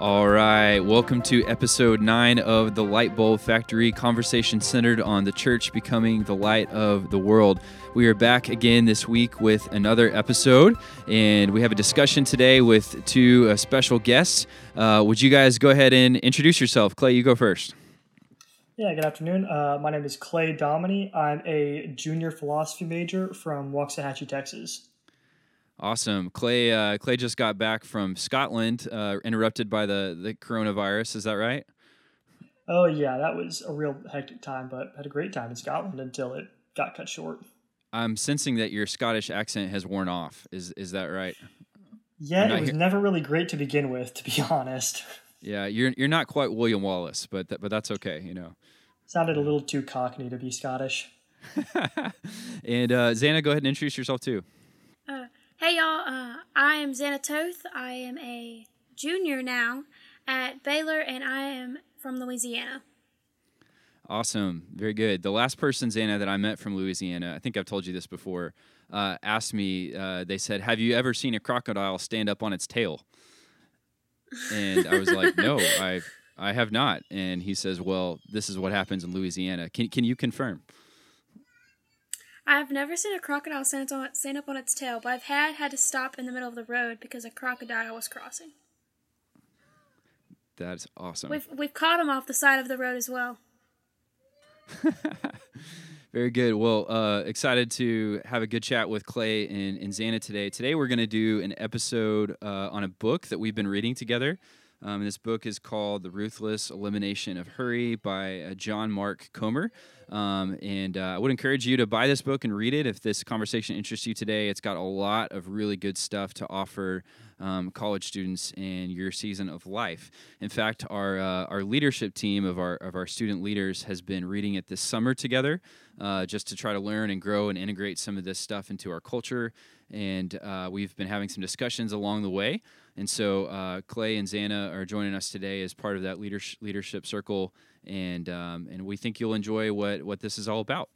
All right, welcome to episode nine of the Light Bulb Factory conversation centered on the church becoming the light of the world. We are back again this week with another episode, and we have a discussion today with two uh, special guests. Uh, would you guys go ahead and introduce yourself? Clay, you go first. Yeah, good afternoon. Uh, my name is Clay Dominy. I'm a junior philosophy major from Waxahachie, Texas. Awesome, Clay. Uh, Clay just got back from Scotland, uh, interrupted by the the coronavirus. Is that right? Oh yeah, that was a real hectic time, but had a great time in Scotland until it got cut short. I'm sensing that your Scottish accent has worn off. Is is that right? Yeah, it was never really great to begin with, to be honest. Yeah, you're you're not quite William Wallace, but that, but that's okay, you know. Sounded a little too cockney to be Scottish. and uh, Xana, go ahead and introduce yourself too. Hey y'all, uh, I am Xana Toth. I am a junior now at Baylor and I am from Louisiana. Awesome. Very good. The last person, Xana, that I met from Louisiana, I think I've told you this before, uh, asked me, uh, they said, Have you ever seen a crocodile stand up on its tail? And I was like, No, I, I have not. And he says, Well, this is what happens in Louisiana. Can, can you confirm? I've never seen a crocodile stand, on, stand up on its tail, but I've had had to stop in the middle of the road because a crocodile was crossing. That's awesome. We've we've caught him off the side of the road as well. Very good. Well, uh, excited to have a good chat with Clay and, and Xana today. Today, we're going to do an episode uh, on a book that we've been reading together. Um, this book is called The Ruthless Elimination of Hurry by uh, John Mark Comer. Um, and uh, I would encourage you to buy this book and read it if this conversation interests you today. It's got a lot of really good stuff to offer um, college students in your season of life. In fact, our, uh, our leadership team of our, of our student leaders has been reading it this summer together uh, just to try to learn and grow and integrate some of this stuff into our culture. And uh, we've been having some discussions along the way. And so uh, Clay and Xana are joining us today as part of that leadership leadership circle, and um, and we think you'll enjoy what what this is all about.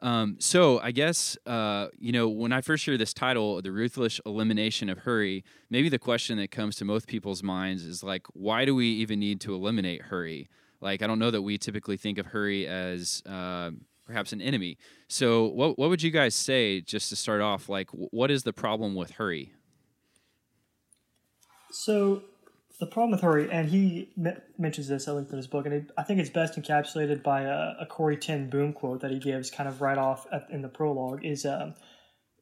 Um, so I guess uh, you know when I first hear this title, the ruthless elimination of hurry, maybe the question that comes to most people's minds is like, why do we even need to eliminate hurry? Like I don't know that we typically think of hurry as uh, perhaps an enemy. So what what would you guys say just to start off? Like, what is the problem with hurry? So the problem with hurry, and he mentions this, I linked in his book, and it, I think it's best encapsulated by a, a Corrie ten Boom quote that he gives kind of right off at, in the prologue is um,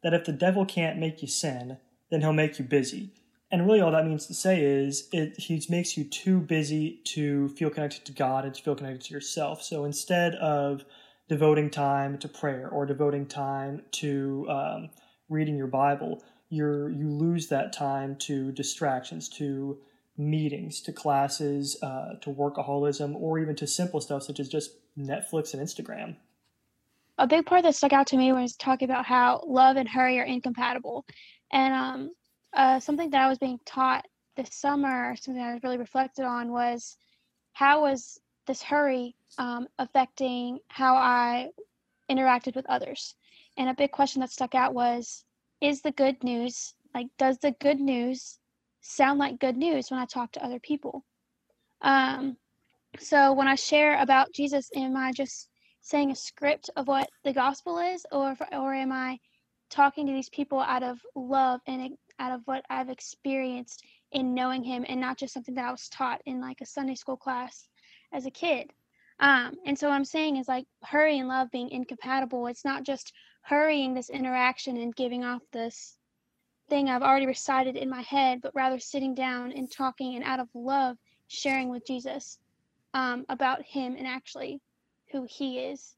that if the devil can't make you sin, then he'll make you busy. And really, all that means to say is it he makes you too busy to feel connected to God and to feel connected to yourself. So instead of devoting time to prayer or devoting time to um, reading your Bible, you're you lose that time to distractions, to meetings, to classes, uh, to workaholism, or even to simple stuff such as just Netflix and Instagram. A big part that stuck out to me was talking about how love and hurry are incompatible, and um, uh, something that I was being taught this summer, something I really reflected on was how was this hurry um, affecting how I interacted with others. And a big question that stuck out was is the good news like does the good news sound like good news when i talk to other people um so when i share about jesus am i just saying a script of what the gospel is or or am i talking to these people out of love and out of what i've experienced in knowing him and not just something that i was taught in like a sunday school class as a kid um, and so what I'm saying is like hurry and love being incompatible. It's not just hurrying this interaction and giving off this thing I've already recited in my head, but rather sitting down and talking and out of love sharing with Jesus um, about him and actually who he is.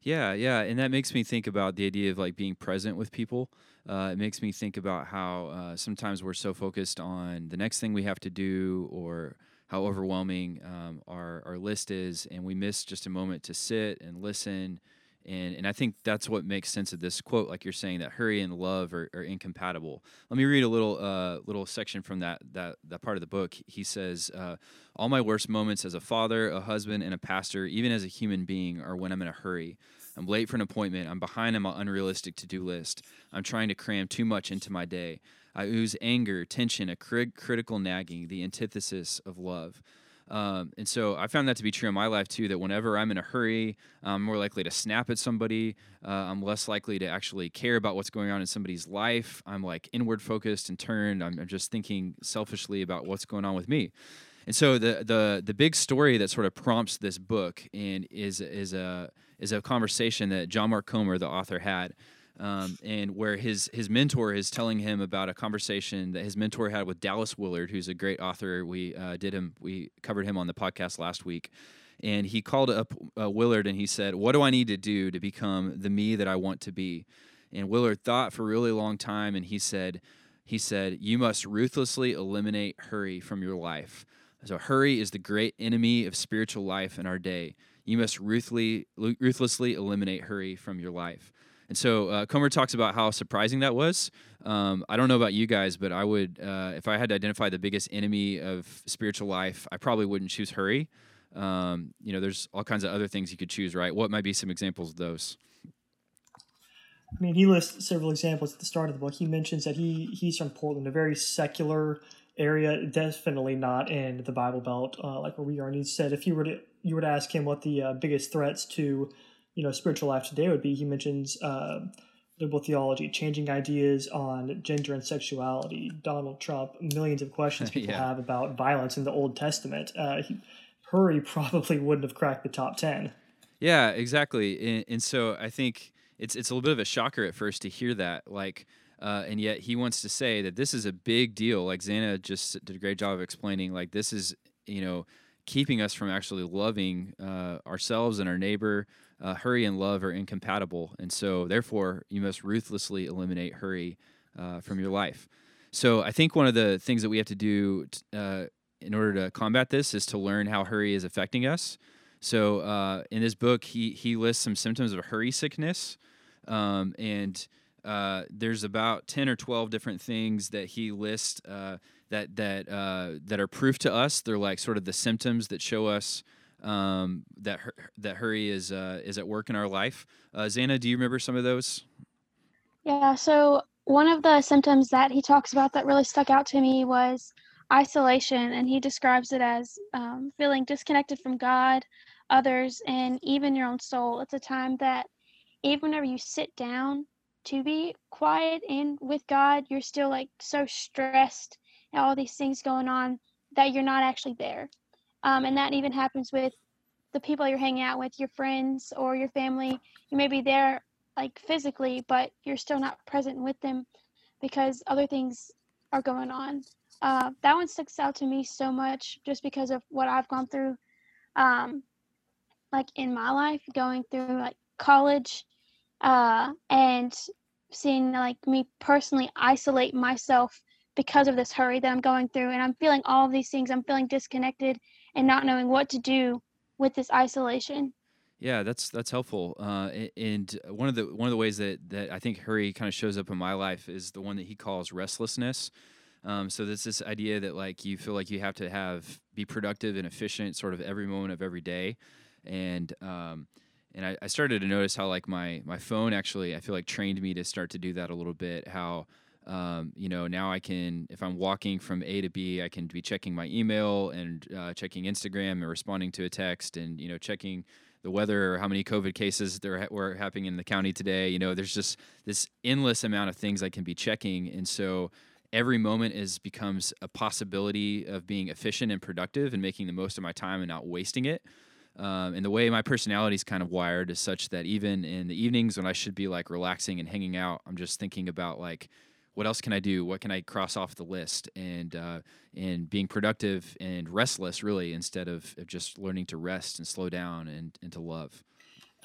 Yeah, yeah, and that makes me think about the idea of like being present with people. Uh, it makes me think about how uh, sometimes we're so focused on the next thing we have to do or how overwhelming um, our, our list is, and we miss just a moment to sit and listen. And, and I think that's what makes sense of this quote, like you're saying that hurry and love are, are incompatible. Let me read a little uh, little section from that that that part of the book. He says, uh, "All my worst moments as a father, a husband, and a pastor, even as a human being, are when I'm in a hurry. I'm late for an appointment. I'm behind on my unrealistic to do list. I'm trying to cram too much into my day. I ooze anger, tension, a crit- critical nagging, the antithesis of love. Um, and so I found that to be true in my life too. That whenever I'm in a hurry, I'm more likely to snap at somebody. Uh, I'm less likely to actually care about what's going on in somebody's life. I'm like inward focused and turned. I'm, I'm just thinking selfishly about what's going on with me. And so the the the big story that sort of prompts this book and is is a is a conversation that John Mark Comer, the author, had um, and where his his mentor is telling him about a conversation that his mentor had with Dallas Willard, who's a great author. We uh, did him, we covered him on the podcast last week, and he called up uh, Willard and he said, "What do I need to do to become the me that I want to be?" And Willard thought for a really long time, and he said, "He said you must ruthlessly eliminate hurry from your life." So hurry is the great enemy of spiritual life in our day. You must ruthlessly, ruthlessly eliminate hurry from your life. And so uh, Comer talks about how surprising that was. Um, I don't know about you guys, but I would, uh, if I had to identify the biggest enemy of spiritual life, I probably wouldn't choose hurry. Um, you know, there's all kinds of other things you could choose, right? What might be some examples of those? I mean, he lists several examples at the start of the book. He mentions that he he's from Portland, a very secular area, definitely not in the Bible Belt uh, like where we are. And he said if you were to you were to ask him what the uh, biggest threats to you know spiritual life today would be. He mentions uh, liberal theology, changing ideas on gender and sexuality, Donald Trump, millions of questions people yeah. have about violence in the Old Testament. Uh, he, Hurry probably wouldn't have cracked the top ten. Yeah, exactly. And, and, so I think it's it's a little bit of a shocker at first to hear that, like. Uh, and yet he wants to say that this is a big deal. Like Xana just did a great job of explaining. Like this is, you know, keeping us from actually loving uh, ourselves and our neighbor, uh, hurry and love are incompatible. And so, therefore, you must ruthlessly eliminate hurry uh, from your life. So, I think one of the things that we have to do t- uh, in order to combat this is to learn how hurry is affecting us. So, uh, in this book, he, he lists some symptoms of hurry sickness. Um, and uh, there's about 10 or 12 different things that he lists uh, that, that, that are proof to us. They're like sort of the symptoms that show us um, that that hurry is uh, is at work in our life. Uh, Xana, do you remember some of those? Yeah. So one of the symptoms that he talks about that really stuck out to me was isolation, and he describes it as um, feeling disconnected from God, others, and even your own soul. It's a time that even whenever you sit down to be quiet and with God, you're still like so stressed and all these things going on that you're not actually there. Um, and that even happens with the people you're hanging out with, your friends or your family. You may be there like physically, but you're still not present with them because other things are going on. Uh, that one sticks out to me so much just because of what I've gone through, um, like in my life, going through like college, uh, and seeing like me personally isolate myself because of this hurry that I'm going through, and I'm feeling all of these things. I'm feeling disconnected and not knowing what to do with this isolation. Yeah, that's that's helpful. Uh, and one of the one of the ways that that I think hurry kind of shows up in my life is the one that he calls restlessness. Um, so there's this idea that like you feel like you have to have be productive and efficient sort of every moment of every day, and um, and I, I started to notice how like my my phone actually I feel like trained me to start to do that a little bit. How um, you know, now I can, if I'm walking from A to B, I can be checking my email and uh, checking Instagram and responding to a text and, you know, checking the weather or how many COVID cases there were happening in the county today. You know, there's just this endless amount of things I can be checking. And so every moment is becomes a possibility of being efficient and productive and making the most of my time and not wasting it. Um, and the way my personality is kind of wired is such that even in the evenings when I should be like relaxing and hanging out, I'm just thinking about like, what else can I do? What can I cross off the list? And uh, and being productive and restless, really, instead of, of just learning to rest and slow down and, and to love.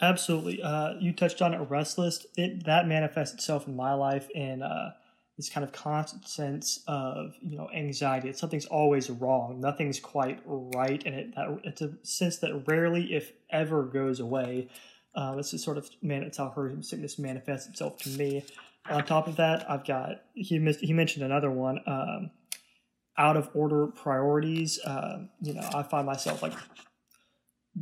Absolutely. Uh, you touched on it, restless. It that manifests itself in my life in uh, this kind of constant sense of you know anxiety. It's something's always wrong. Nothing's quite right, and it that, it's a sense that rarely, if ever, goes away. Uh, this is sort of man. It's how hurry sickness manifests itself to me. On top of that, I've got he missed, he mentioned another one. Um, out of order priorities. Uh, you know, I find myself like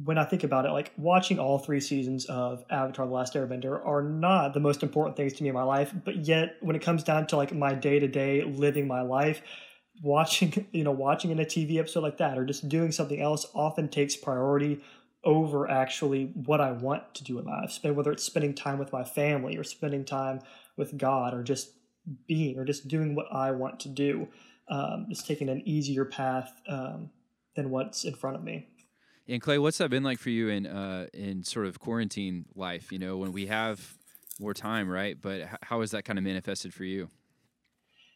when I think about it, like watching all three seasons of Avatar: The Last Airbender are not the most important things to me in my life, but yet when it comes down to like my day to day living my life, watching you know watching in a TV episode like that or just doing something else often takes priority over actually what I want to do in life. Spend whether it's spending time with my family or spending time with God or just being or just doing what I want to do. Um, just taking an easier path um, than what's in front of me. And Clay, what's that been like for you in uh, in sort of quarantine life? You know, when we have more time, right? But how has that kind of manifested for you?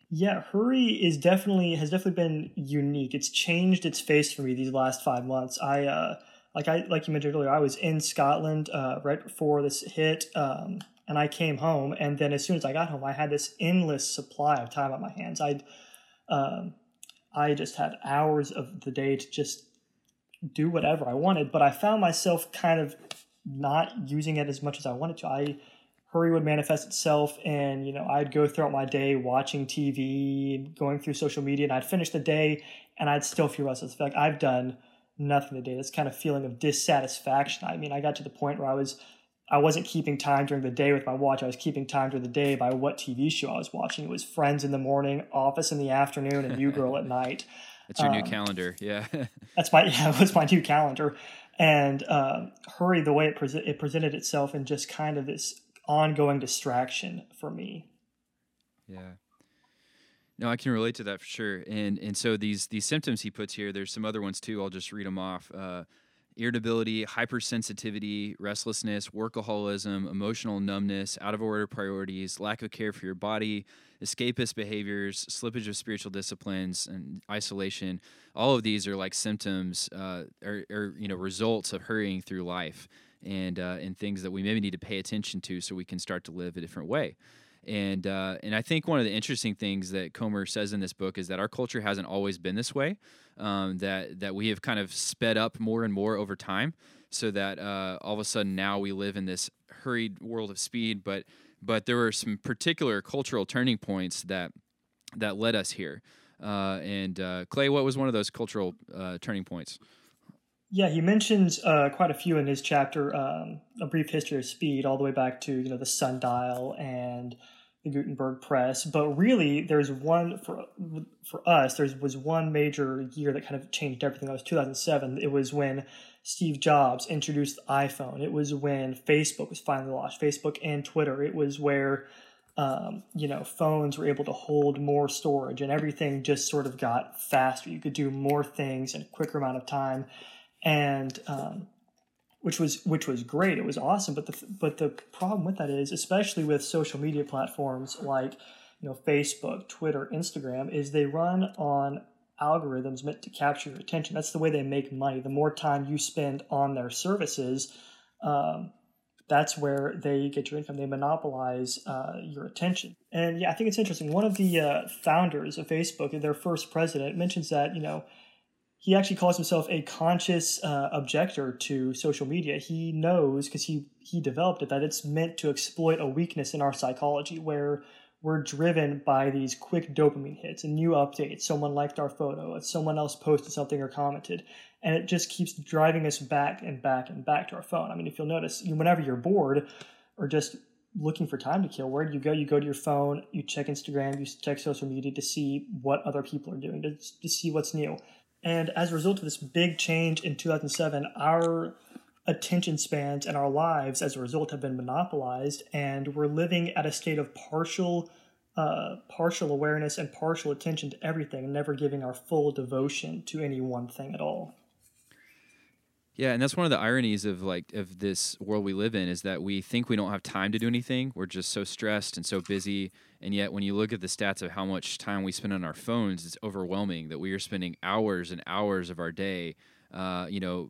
Yeah, Hurry is definitely has definitely been unique. It's changed its face for me these last five months. I uh, like I like you mentioned earlier, I was in Scotland uh, right before this hit, um, and I came home, and then as soon as I got home, I had this endless supply of time on my hands. I um, I just had hours of the day to just do whatever I wanted, but I found myself kind of not using it as much as I wanted to. I hurry would manifest itself and you know I'd go throughout my day watching TV, going through social media, and I'd finish the day and I'd still feel restless. Like I've done nothing today. This kind of feeling of dissatisfaction. I mean, I got to the point where I was I wasn't keeping time during the day with my watch. I was keeping time during the day by what TV show I was watching. It was Friends in the morning, Office in the afternoon, and New Girl at night. That's your um, new calendar, yeah. that's my yeah, was my new calendar. And uh, Hurry, the way it, pre- it presented itself in just kind of this ongoing distraction for me. Yeah. No, I can relate to that for sure. And and so these these symptoms he puts here, there's some other ones too. I'll just read them off. Uh, irritability, hypersensitivity, restlessness, workaholism, emotional numbness, out of order priorities, lack of care for your body, escapist behaviors, slippage of spiritual disciplines, and isolation. All of these are like symptoms uh, or, or, you know results of hurrying through life and uh, and things that we maybe need to pay attention to so we can start to live a different way. And uh, and I think one of the interesting things that Comer says in this book is that our culture hasn't always been this way. Um, that that we have kind of sped up more and more over time, so that uh, all of a sudden now we live in this hurried world of speed. But but there were some particular cultural turning points that that led us here. Uh, and uh, Clay, what was one of those cultural uh, turning points? Yeah, he mentions uh, quite a few in his chapter, um, a brief history of speed, all the way back to you know the sundial and the Gutenberg press. But really, there's one for for us. There was one major year that kind of changed everything. That was 2007. It was when Steve Jobs introduced the iPhone. It was when Facebook was finally launched. Facebook and Twitter. It was where um, you know phones were able to hold more storage, and everything just sort of got faster. You could do more things in a quicker amount of time, and um, which was which was great. It was awesome. But the but the problem with that is, especially with social media platforms like you know Facebook, Twitter, Instagram, is they run on algorithms meant to capture your attention. That's the way they make money. The more time you spend on their services, um, that's where they get your income. They monopolize uh, your attention. And yeah, I think it's interesting. One of the uh, founders of Facebook, their first president, mentions that you know he actually calls himself a conscious uh, objector to social media. He knows because he he developed it that it's meant to exploit a weakness in our psychology where we're driven by these quick dopamine hits, a new update, someone liked our photo, someone else posted something or commented, and it just keeps driving us back and back and back to our phone. I mean, if you'll notice, whenever you're bored or just looking for time to kill, where do you go? You go to your phone, you check Instagram, you check social media to see what other people are doing, to, to see what's new. And as a result of this big change in 2007, our attention spans and our lives as a result have been monopolized and we're living at a state of partial uh, partial awareness and partial attention to everything and never giving our full devotion to any one thing at all yeah and that's one of the ironies of like of this world we live in is that we think we don't have time to do anything we're just so stressed and so busy and yet when you look at the stats of how much time we spend on our phones it's overwhelming that we are spending hours and hours of our day uh, you know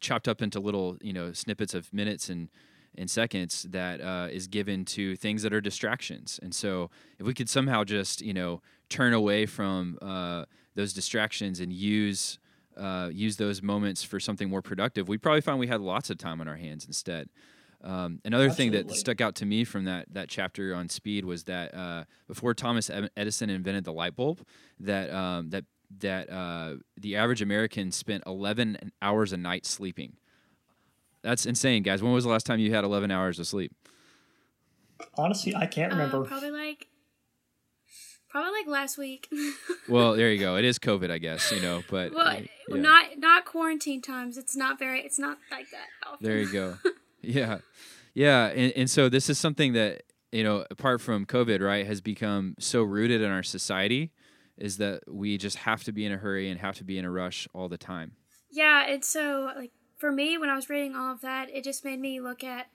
chopped up into little you know snippets of minutes and and seconds that uh, is given to things that are distractions. And so, if we could somehow just you know turn away from uh, those distractions and use uh, use those moments for something more productive, we'd probably find we had lots of time on our hands instead. Um, another Absolutely. thing that stuck out to me from that that chapter on speed was that uh, before Thomas Edison invented the light bulb, that um, that that uh, the average American spent 11 hours a night sleeping. That's insane, guys. When was the last time you had 11 hours of sleep? Honestly, I can't Uh, remember. probably like, probably like last week. Well, there you go. It is COVID, I guess, you know, but well, uh, yeah. not not quarantine times. It's not very. It's not like that often. There you go. yeah. Yeah. And, and so this is something that, you know, apart from COVID, right, has become so rooted in our society is that we just have to be in a hurry and have to be in a rush all the time. Yeah, and so like for me, when I was reading all of that, it just made me look at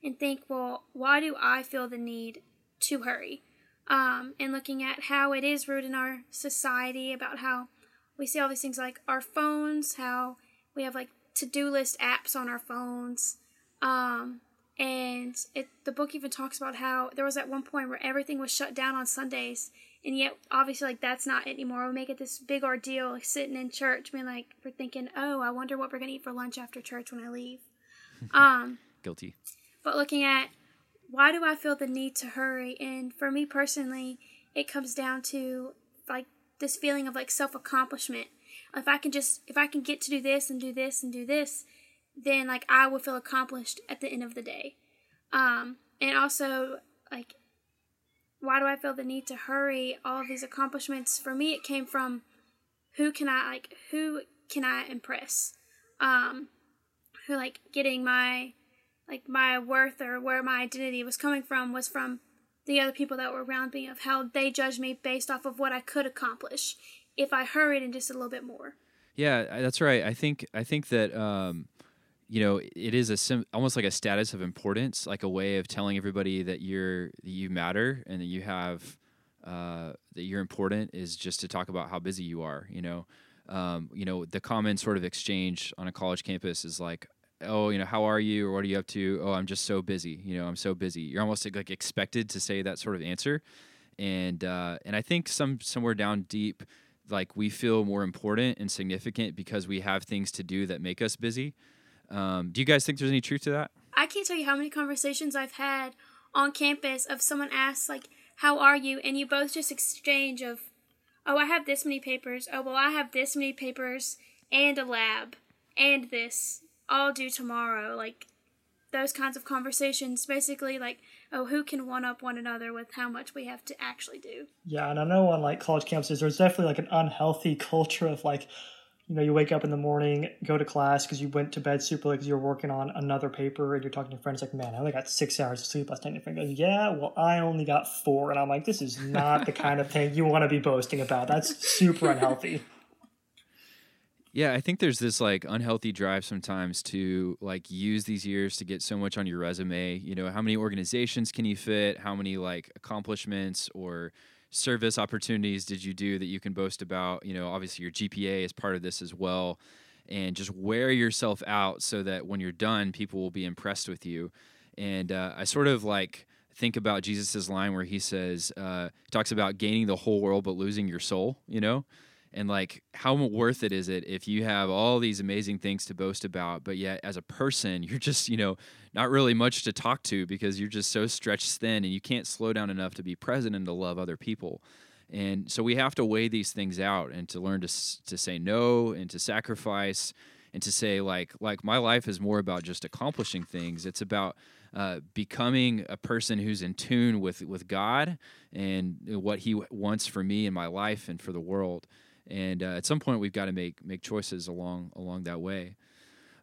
and think, well, why do I feel the need to hurry? Um, and looking at how it is rooted in our society about how we see all these things like our phones, how we have like to-do list apps on our phones. Um, and it the book even talks about how there was at one point where everything was shut down on Sundays, and yet obviously like that's not anymore. We make it this big ordeal, like sitting in church, being like we're thinking, oh, I wonder what we're gonna eat for lunch after church when I leave. um, Guilty. but looking at why do I feel the need to hurry, and for me personally, it comes down to like this feeling of like self accomplishment. If I can just if I can get to do this and do this and do this, then like I will feel accomplished at the end of the day. Um, and also like why do I feel the need to hurry? All of these accomplishments for me, it came from who can I like who can I impress? Um, who like getting my like my worth or where my identity was coming from was from the other people that were around me of how they judged me based off of what I could accomplish if I hurried and just a little bit more. Yeah, that's right. I think I think that um, you know it is a sim- almost like a status of importance, like a way of telling everybody that you're that you matter and that you have uh, that you're important. Is just to talk about how busy you are. You know, um, you know the common sort of exchange on a college campus is like. Oh, you know, how are you, or what are you up to? Oh, I'm just so busy. You know, I'm so busy. You're almost like expected to say that sort of answer, and uh, and I think some somewhere down deep, like we feel more important and significant because we have things to do that make us busy. Um, do you guys think there's any truth to that? I can't tell you how many conversations I've had on campus of someone asks like, "How are you?" and you both just exchange of, "Oh, I have this many papers. Oh, well, I have this many papers and a lab and this all do tomorrow." Like those kinds of conversations, basically like, "Oh, who can one up one another with how much we have to actually do?" Yeah, and I know on like college campuses, there's definitely like an unhealthy culture of like, you know, you wake up in the morning, go to class because you went to bed super late because you were working on another paper, and you're talking to your friends like, "Man, I only got six hours of sleep last night." And your friend goes, "Yeah, well, I only got four. and I'm like, "This is not the kind of thing you want to be boasting about. That's super unhealthy." Yeah, I think there's this like unhealthy drive sometimes to like use these years to get so much on your resume. You know, how many organizations can you fit? How many like accomplishments or service opportunities did you do that you can boast about? You know, obviously your GPA is part of this as well. And just wear yourself out so that when you're done, people will be impressed with you. And uh, I sort of like think about Jesus's line where he says, uh, talks about gaining the whole world but losing your soul, you know? And like how worth it is it if you have all these amazing things to boast about but yet as a person you're just you know not really much to talk to because you're just so stretched thin and you can't slow down enough to be present and to love other people. And so we have to weigh these things out and to learn to to say no and to sacrifice and to say like like my life is more about just accomplishing things. It's about uh, becoming a person who's in tune with with God and what He wants for me in my life and for the world and uh, at some point we've got to make make choices along along that way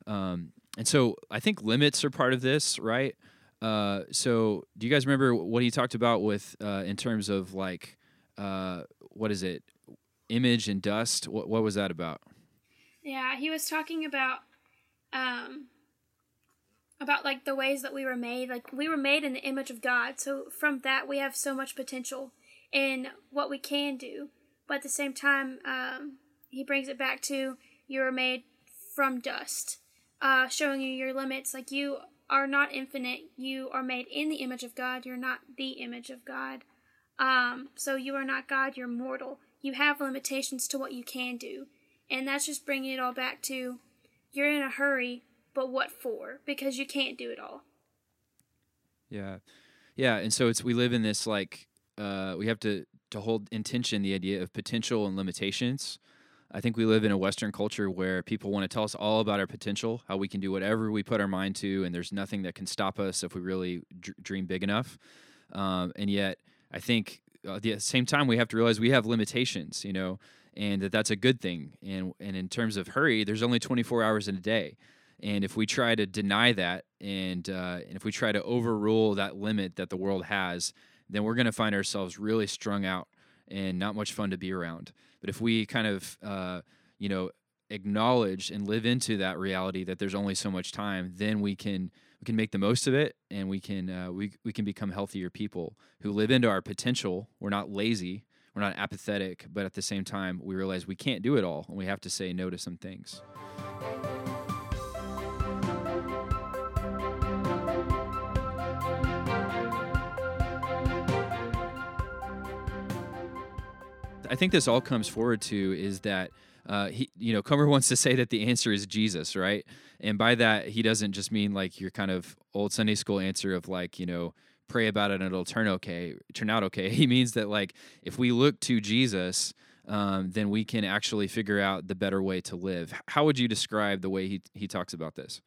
um, and so i think limits are part of this right uh, so do you guys remember what he talked about with uh, in terms of like uh, what is it image and dust what, what was that about Yeah, he was talking about um about like the ways that we were made. Like we were made in the image of God. So from that we have so much potential in what we can do. But at the same time, um, he brings it back to you were made from dust, uh, showing you your limits. Like you are not infinite. You are made in the image of God. You're not the image of God. Um, so you are not God. You're mortal. You have limitations to what you can do. And that's just bringing it all back to you're in a hurry, but what for? Because you can't do it all. Yeah, yeah, and so it's we live in this like uh, we have to to hold in tension the idea of potential and limitations. I think we live in a Western culture where people want to tell us all about our potential, how we can do whatever we put our mind to, and there's nothing that can stop us if we really dr- dream big enough. Um, and yet, I think uh, at the same time we have to realize we have limitations, you know, and that that's a good thing. And and in terms of hurry, there's only 24 hours in a day. And if we try to deny that, and uh, and if we try to overrule that limit that the world has, then we're going to find ourselves really strung out and not much fun to be around. But if we kind of, uh, you know, acknowledge and live into that reality that there's only so much time, then we can we can make the most of it, and we can uh, we we can become healthier people who live into our potential. We're not lazy, we're not apathetic, but at the same time, we realize we can't do it all, and we have to say no to some things. I think this all comes forward to is that uh, he, you know, Comer wants to say that the answer is Jesus, right? And by that, he doesn't just mean like your kind of old Sunday school answer of like, you know, pray about it and it'll turn okay, turn out okay. He means that like if we look to Jesus, um, then we can actually figure out the better way to live. How would you describe the way he he talks about this?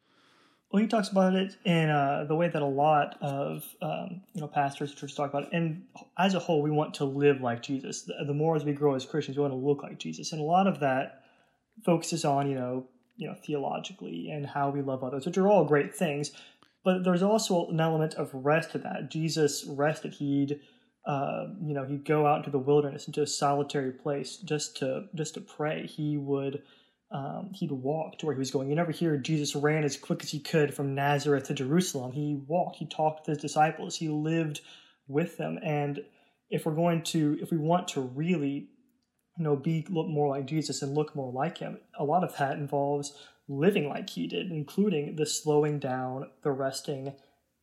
Well, he talks about it in uh, the way that a lot of um, you know pastors and churches talk about it. And as a whole, we want to live like Jesus. The, the, more as we grow as Christians, we want to look like Jesus. And a lot of that focuses on you know you know theologically and how we love others, which are all great things. But there's also an element of rest to that. Jesus rested. He'd uh, you know he'd go out into the wilderness into a solitary place just to just to pray. He would um, he'd walk to where he was going. You never hear Jesus ran as quick as he could from Nazareth to Jerusalem. He walked, he talked with his disciples, he lived with them. And if we're going to, if we want to really, you know, be look more like Jesus and look more like him, a lot of that involves living like he did, including the slowing down, the resting,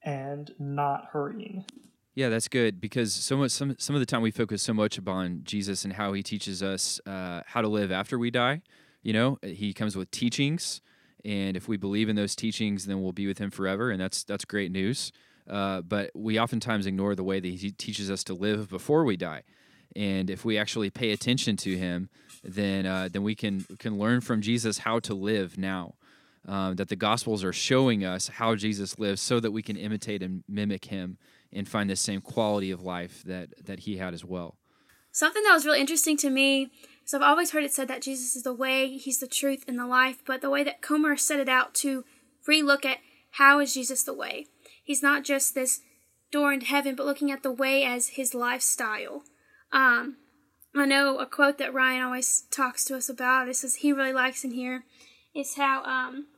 and not hurrying. Yeah, that's good because so much some some of the time we focus so much upon Jesus and how he teaches us uh, how to live after we die you know, he comes with teachings, and if we believe in those teachings, then we'll be with him forever, and that's that's great news. Uh, but we oftentimes ignore the way that he teaches us to live before we die. And if we actually pay attention to him, then uh, then we can can learn from Jesus how to live now. Um, that the Gospels are showing us how Jesus lives, so that we can imitate and mimic him and find the same quality of life that that he had as well. Something that was really interesting to me so I've always heard it said that Jesus is the way, he's the truth, and the life, but the way that Comer set it out to relook at how is Jesus the way? He's not just this door into heaven, but looking at the way as his lifestyle. Um, I know a quote that Ryan always talks to us about. It says he really likes in here is how um,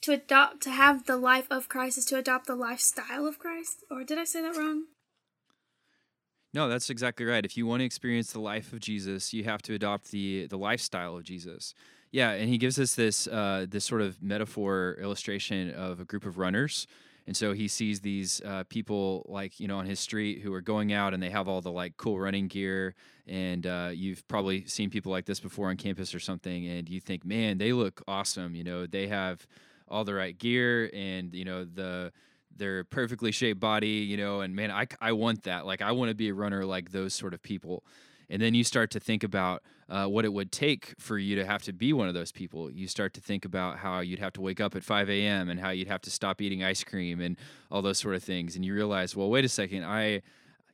to adopt to have the life of Christ is to adopt the lifestyle of Christ. Or did I say that wrong? No, that's exactly right. If you want to experience the life of Jesus, you have to adopt the the lifestyle of Jesus. Yeah, and he gives us this uh, this sort of metaphor illustration of a group of runners. And so he sees these uh, people like you know on his street who are going out and they have all the like cool running gear. And uh, you've probably seen people like this before on campus or something, and you think, man, they look awesome. You know, they have all the right gear and you know the their perfectly shaped body, you know, and man, I, I want that. Like, I want to be a runner like those sort of people. And then you start to think about uh, what it would take for you to have to be one of those people. You start to think about how you'd have to wake up at 5 a.m. and how you'd have to stop eating ice cream and all those sort of things. And you realize, well, wait a second, I,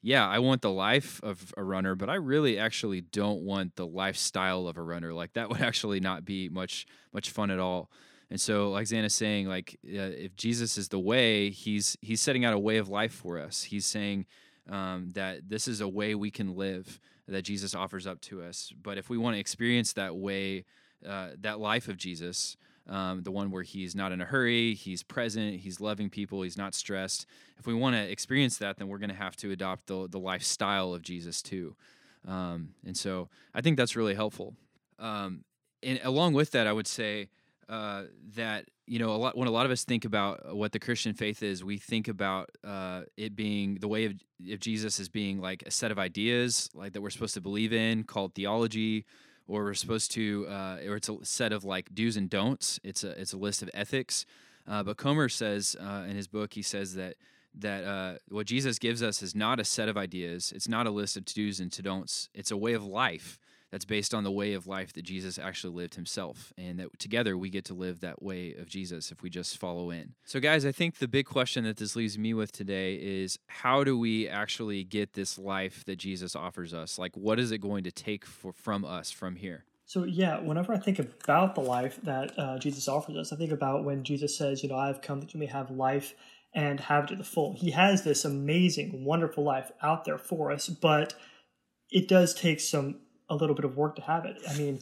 yeah, I want the life of a runner, but I really actually don't want the lifestyle of a runner. Like that would actually not be much much fun at all. And so, like Xana's saying, like uh, if Jesus is the way, he's he's setting out a way of life for us. He's saying um, that this is a way we can live that Jesus offers up to us. But if we want to experience that way, uh, that life of Jesus, um, the one where he's not in a hurry, he's present, he's loving people, he's not stressed. If we want to experience that, then we're going to have to adopt the the lifestyle of Jesus too. Um, and so, I think that's really helpful. Um, and along with that, I would say uh, that you know a lot when a lot of us think about what the Christian faith is, we think about uh, it being the way of, of Jesus as being like a set of ideas like that we're supposed to believe in called theology, or we're supposed to, uh, or it's a set of like do's and don'ts. It's a it's a list of ethics. Uh, but Comer says uh, in his book, he says that that uh, what Jesus gives us is not a set of ideas. It's not a list of to dos and to don'ts. It's a way of life that's based on the way of life that Jesus actually lived himself. And that together we get to live that way of Jesus if we just follow in. So, guys, I think the big question that this leaves me with today is how do we actually get this life that Jesus offers us? Like, what is it going to take for, from us from here? So, yeah, whenever I think about the life that uh, Jesus offers us, I think about when Jesus says, You know, I have come that you may have life and have it to the full. He has this amazing, wonderful life out there for us, but it does take some a little bit of work to have it. I mean,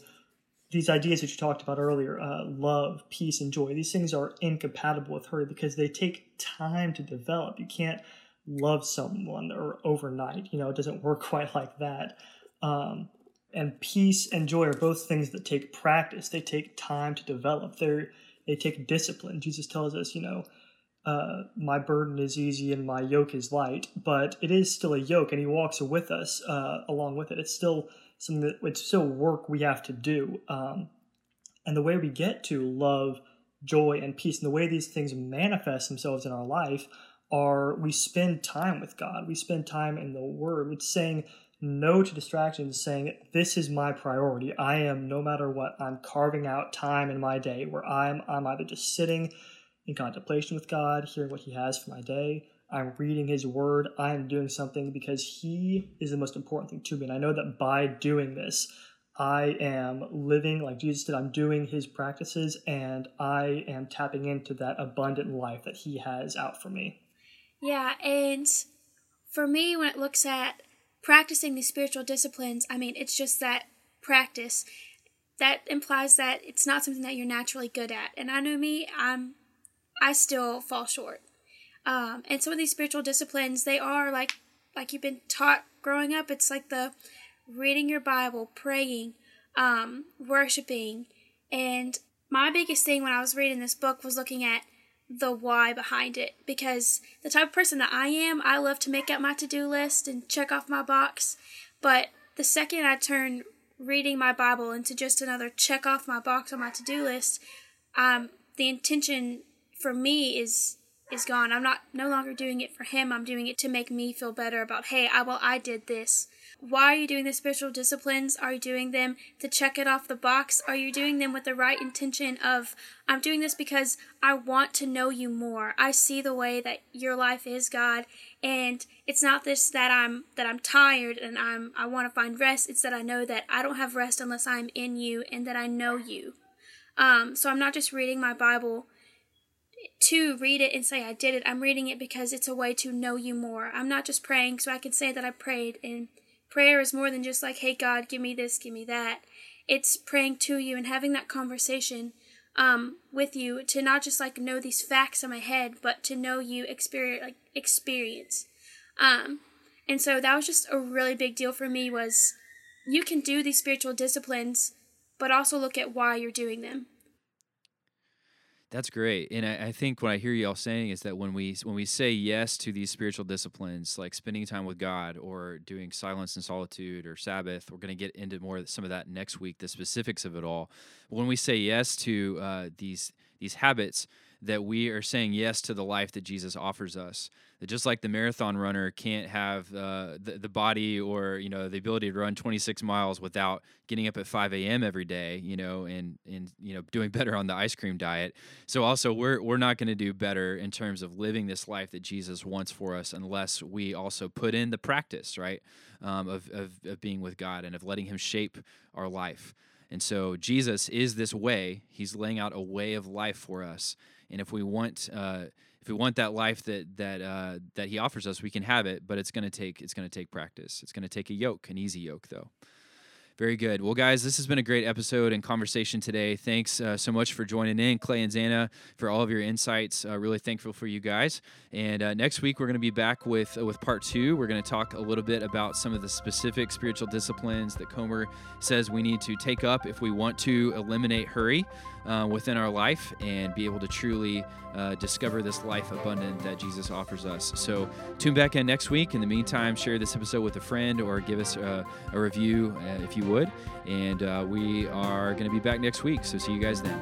these ideas that you talked about earlier, uh, love, peace, and joy, these things are incompatible with her because they take time to develop. You can't love someone or overnight. You know, it doesn't work quite like that. Um, and peace and joy are both things that take practice. They take time to develop. They they take discipline. Jesus tells us, you know, uh, my burden is easy and my yoke is light, but it is still a yoke, and He walks with us uh, along with it. It's still something that it's still work we have to do. Um, and the way we get to love, joy, and peace, and the way these things manifest themselves in our life are we spend time with God. We spend time in the Word. It's saying no to distractions, saying, This is my priority. I am, no matter what, I'm carving out time in my day where I'm, I'm either just sitting in contemplation with God, hearing what He has for my day, I'm reading His Word, I am doing something because He is the most important thing to me. And I know that by doing this, I am living like Jesus did. I'm doing His practices and I am tapping into that abundant life that He has out for me. Yeah, and for me, when it looks at practicing these spiritual disciplines, I mean, it's just that practice. That implies that it's not something that you're naturally good at. And I know me, I'm I still fall short. Um, and some of these spiritual disciplines, they are like like you've been taught growing up. It's like the reading your Bible, praying, um, worshiping, and my biggest thing when I was reading this book was looking at the why behind it because the type of person that I am, I love to make up my to-do list and check off my box, but the second I turn reading my Bible into just another check off my box on my to-do list, um, the intention for me is is gone. I'm not no longer doing it for him. I'm doing it to make me feel better about, hey, I well I did this. Why are you doing the spiritual disciplines? Are you doing them to check it off the box? Are you doing them with the right intention of I'm doing this because I want to know you more. I see the way that your life is, God, and it's not this that I'm that I'm tired and I'm I want to find rest. It's that I know that I don't have rest unless I'm in you and that I know you. Um, so I'm not just reading my Bible to read it and say I did it. I'm reading it because it's a way to know you more. I'm not just praying so I can say that I prayed. And prayer is more than just like, hey, God, give me this, give me that. It's praying to you and having that conversation um, with you to not just like know these facts in my head, but to know you experience, like experience. Um, and so that was just a really big deal for me was you can do these spiritual disciplines, but also look at why you're doing them. That's great, and I, I, think what I hear you all saying is that when we when we say yes to these spiritual disciplines, like spending time with God or doing silence and solitude or Sabbath, we're going to get into more some of that next week, the specifics of it all. When we say yes to uh, these these habits, that we are saying yes to the life that Jesus offers us. That just like the marathon runner can't have uh, the, the body or you know the ability to run 26 miles without getting up at 5 a.m. every day, you know, and and you know doing better on the ice cream diet. So also we're we're not going to do better in terms of living this life that Jesus wants for us unless we also put in the practice, right, um, of, of of being with God and of letting Him shape our life. And so Jesus is this way. He's laying out a way of life for us and if we want uh, if we want that life that that uh, that he offers us, we can have it. But it's going to take it's going to take practice. It's going to take a yoke, an easy yoke, though. Very good. Well, guys, this has been a great episode and conversation today. Thanks uh, so much for joining in, Clay and Xana, for all of your insights. Uh, really thankful for you guys. And uh, next week we're going to be back with uh, with part two. We're going to talk a little bit about some of the specific spiritual disciplines that Comer says we need to take up if we want to eliminate hurry uh, within our life and be able to truly uh, discover this life abundant that Jesus offers us. So tune back in next week. In the meantime, share this episode with a friend or give us a, review if you would. And uh, we are going to be back next week. So see you guys then.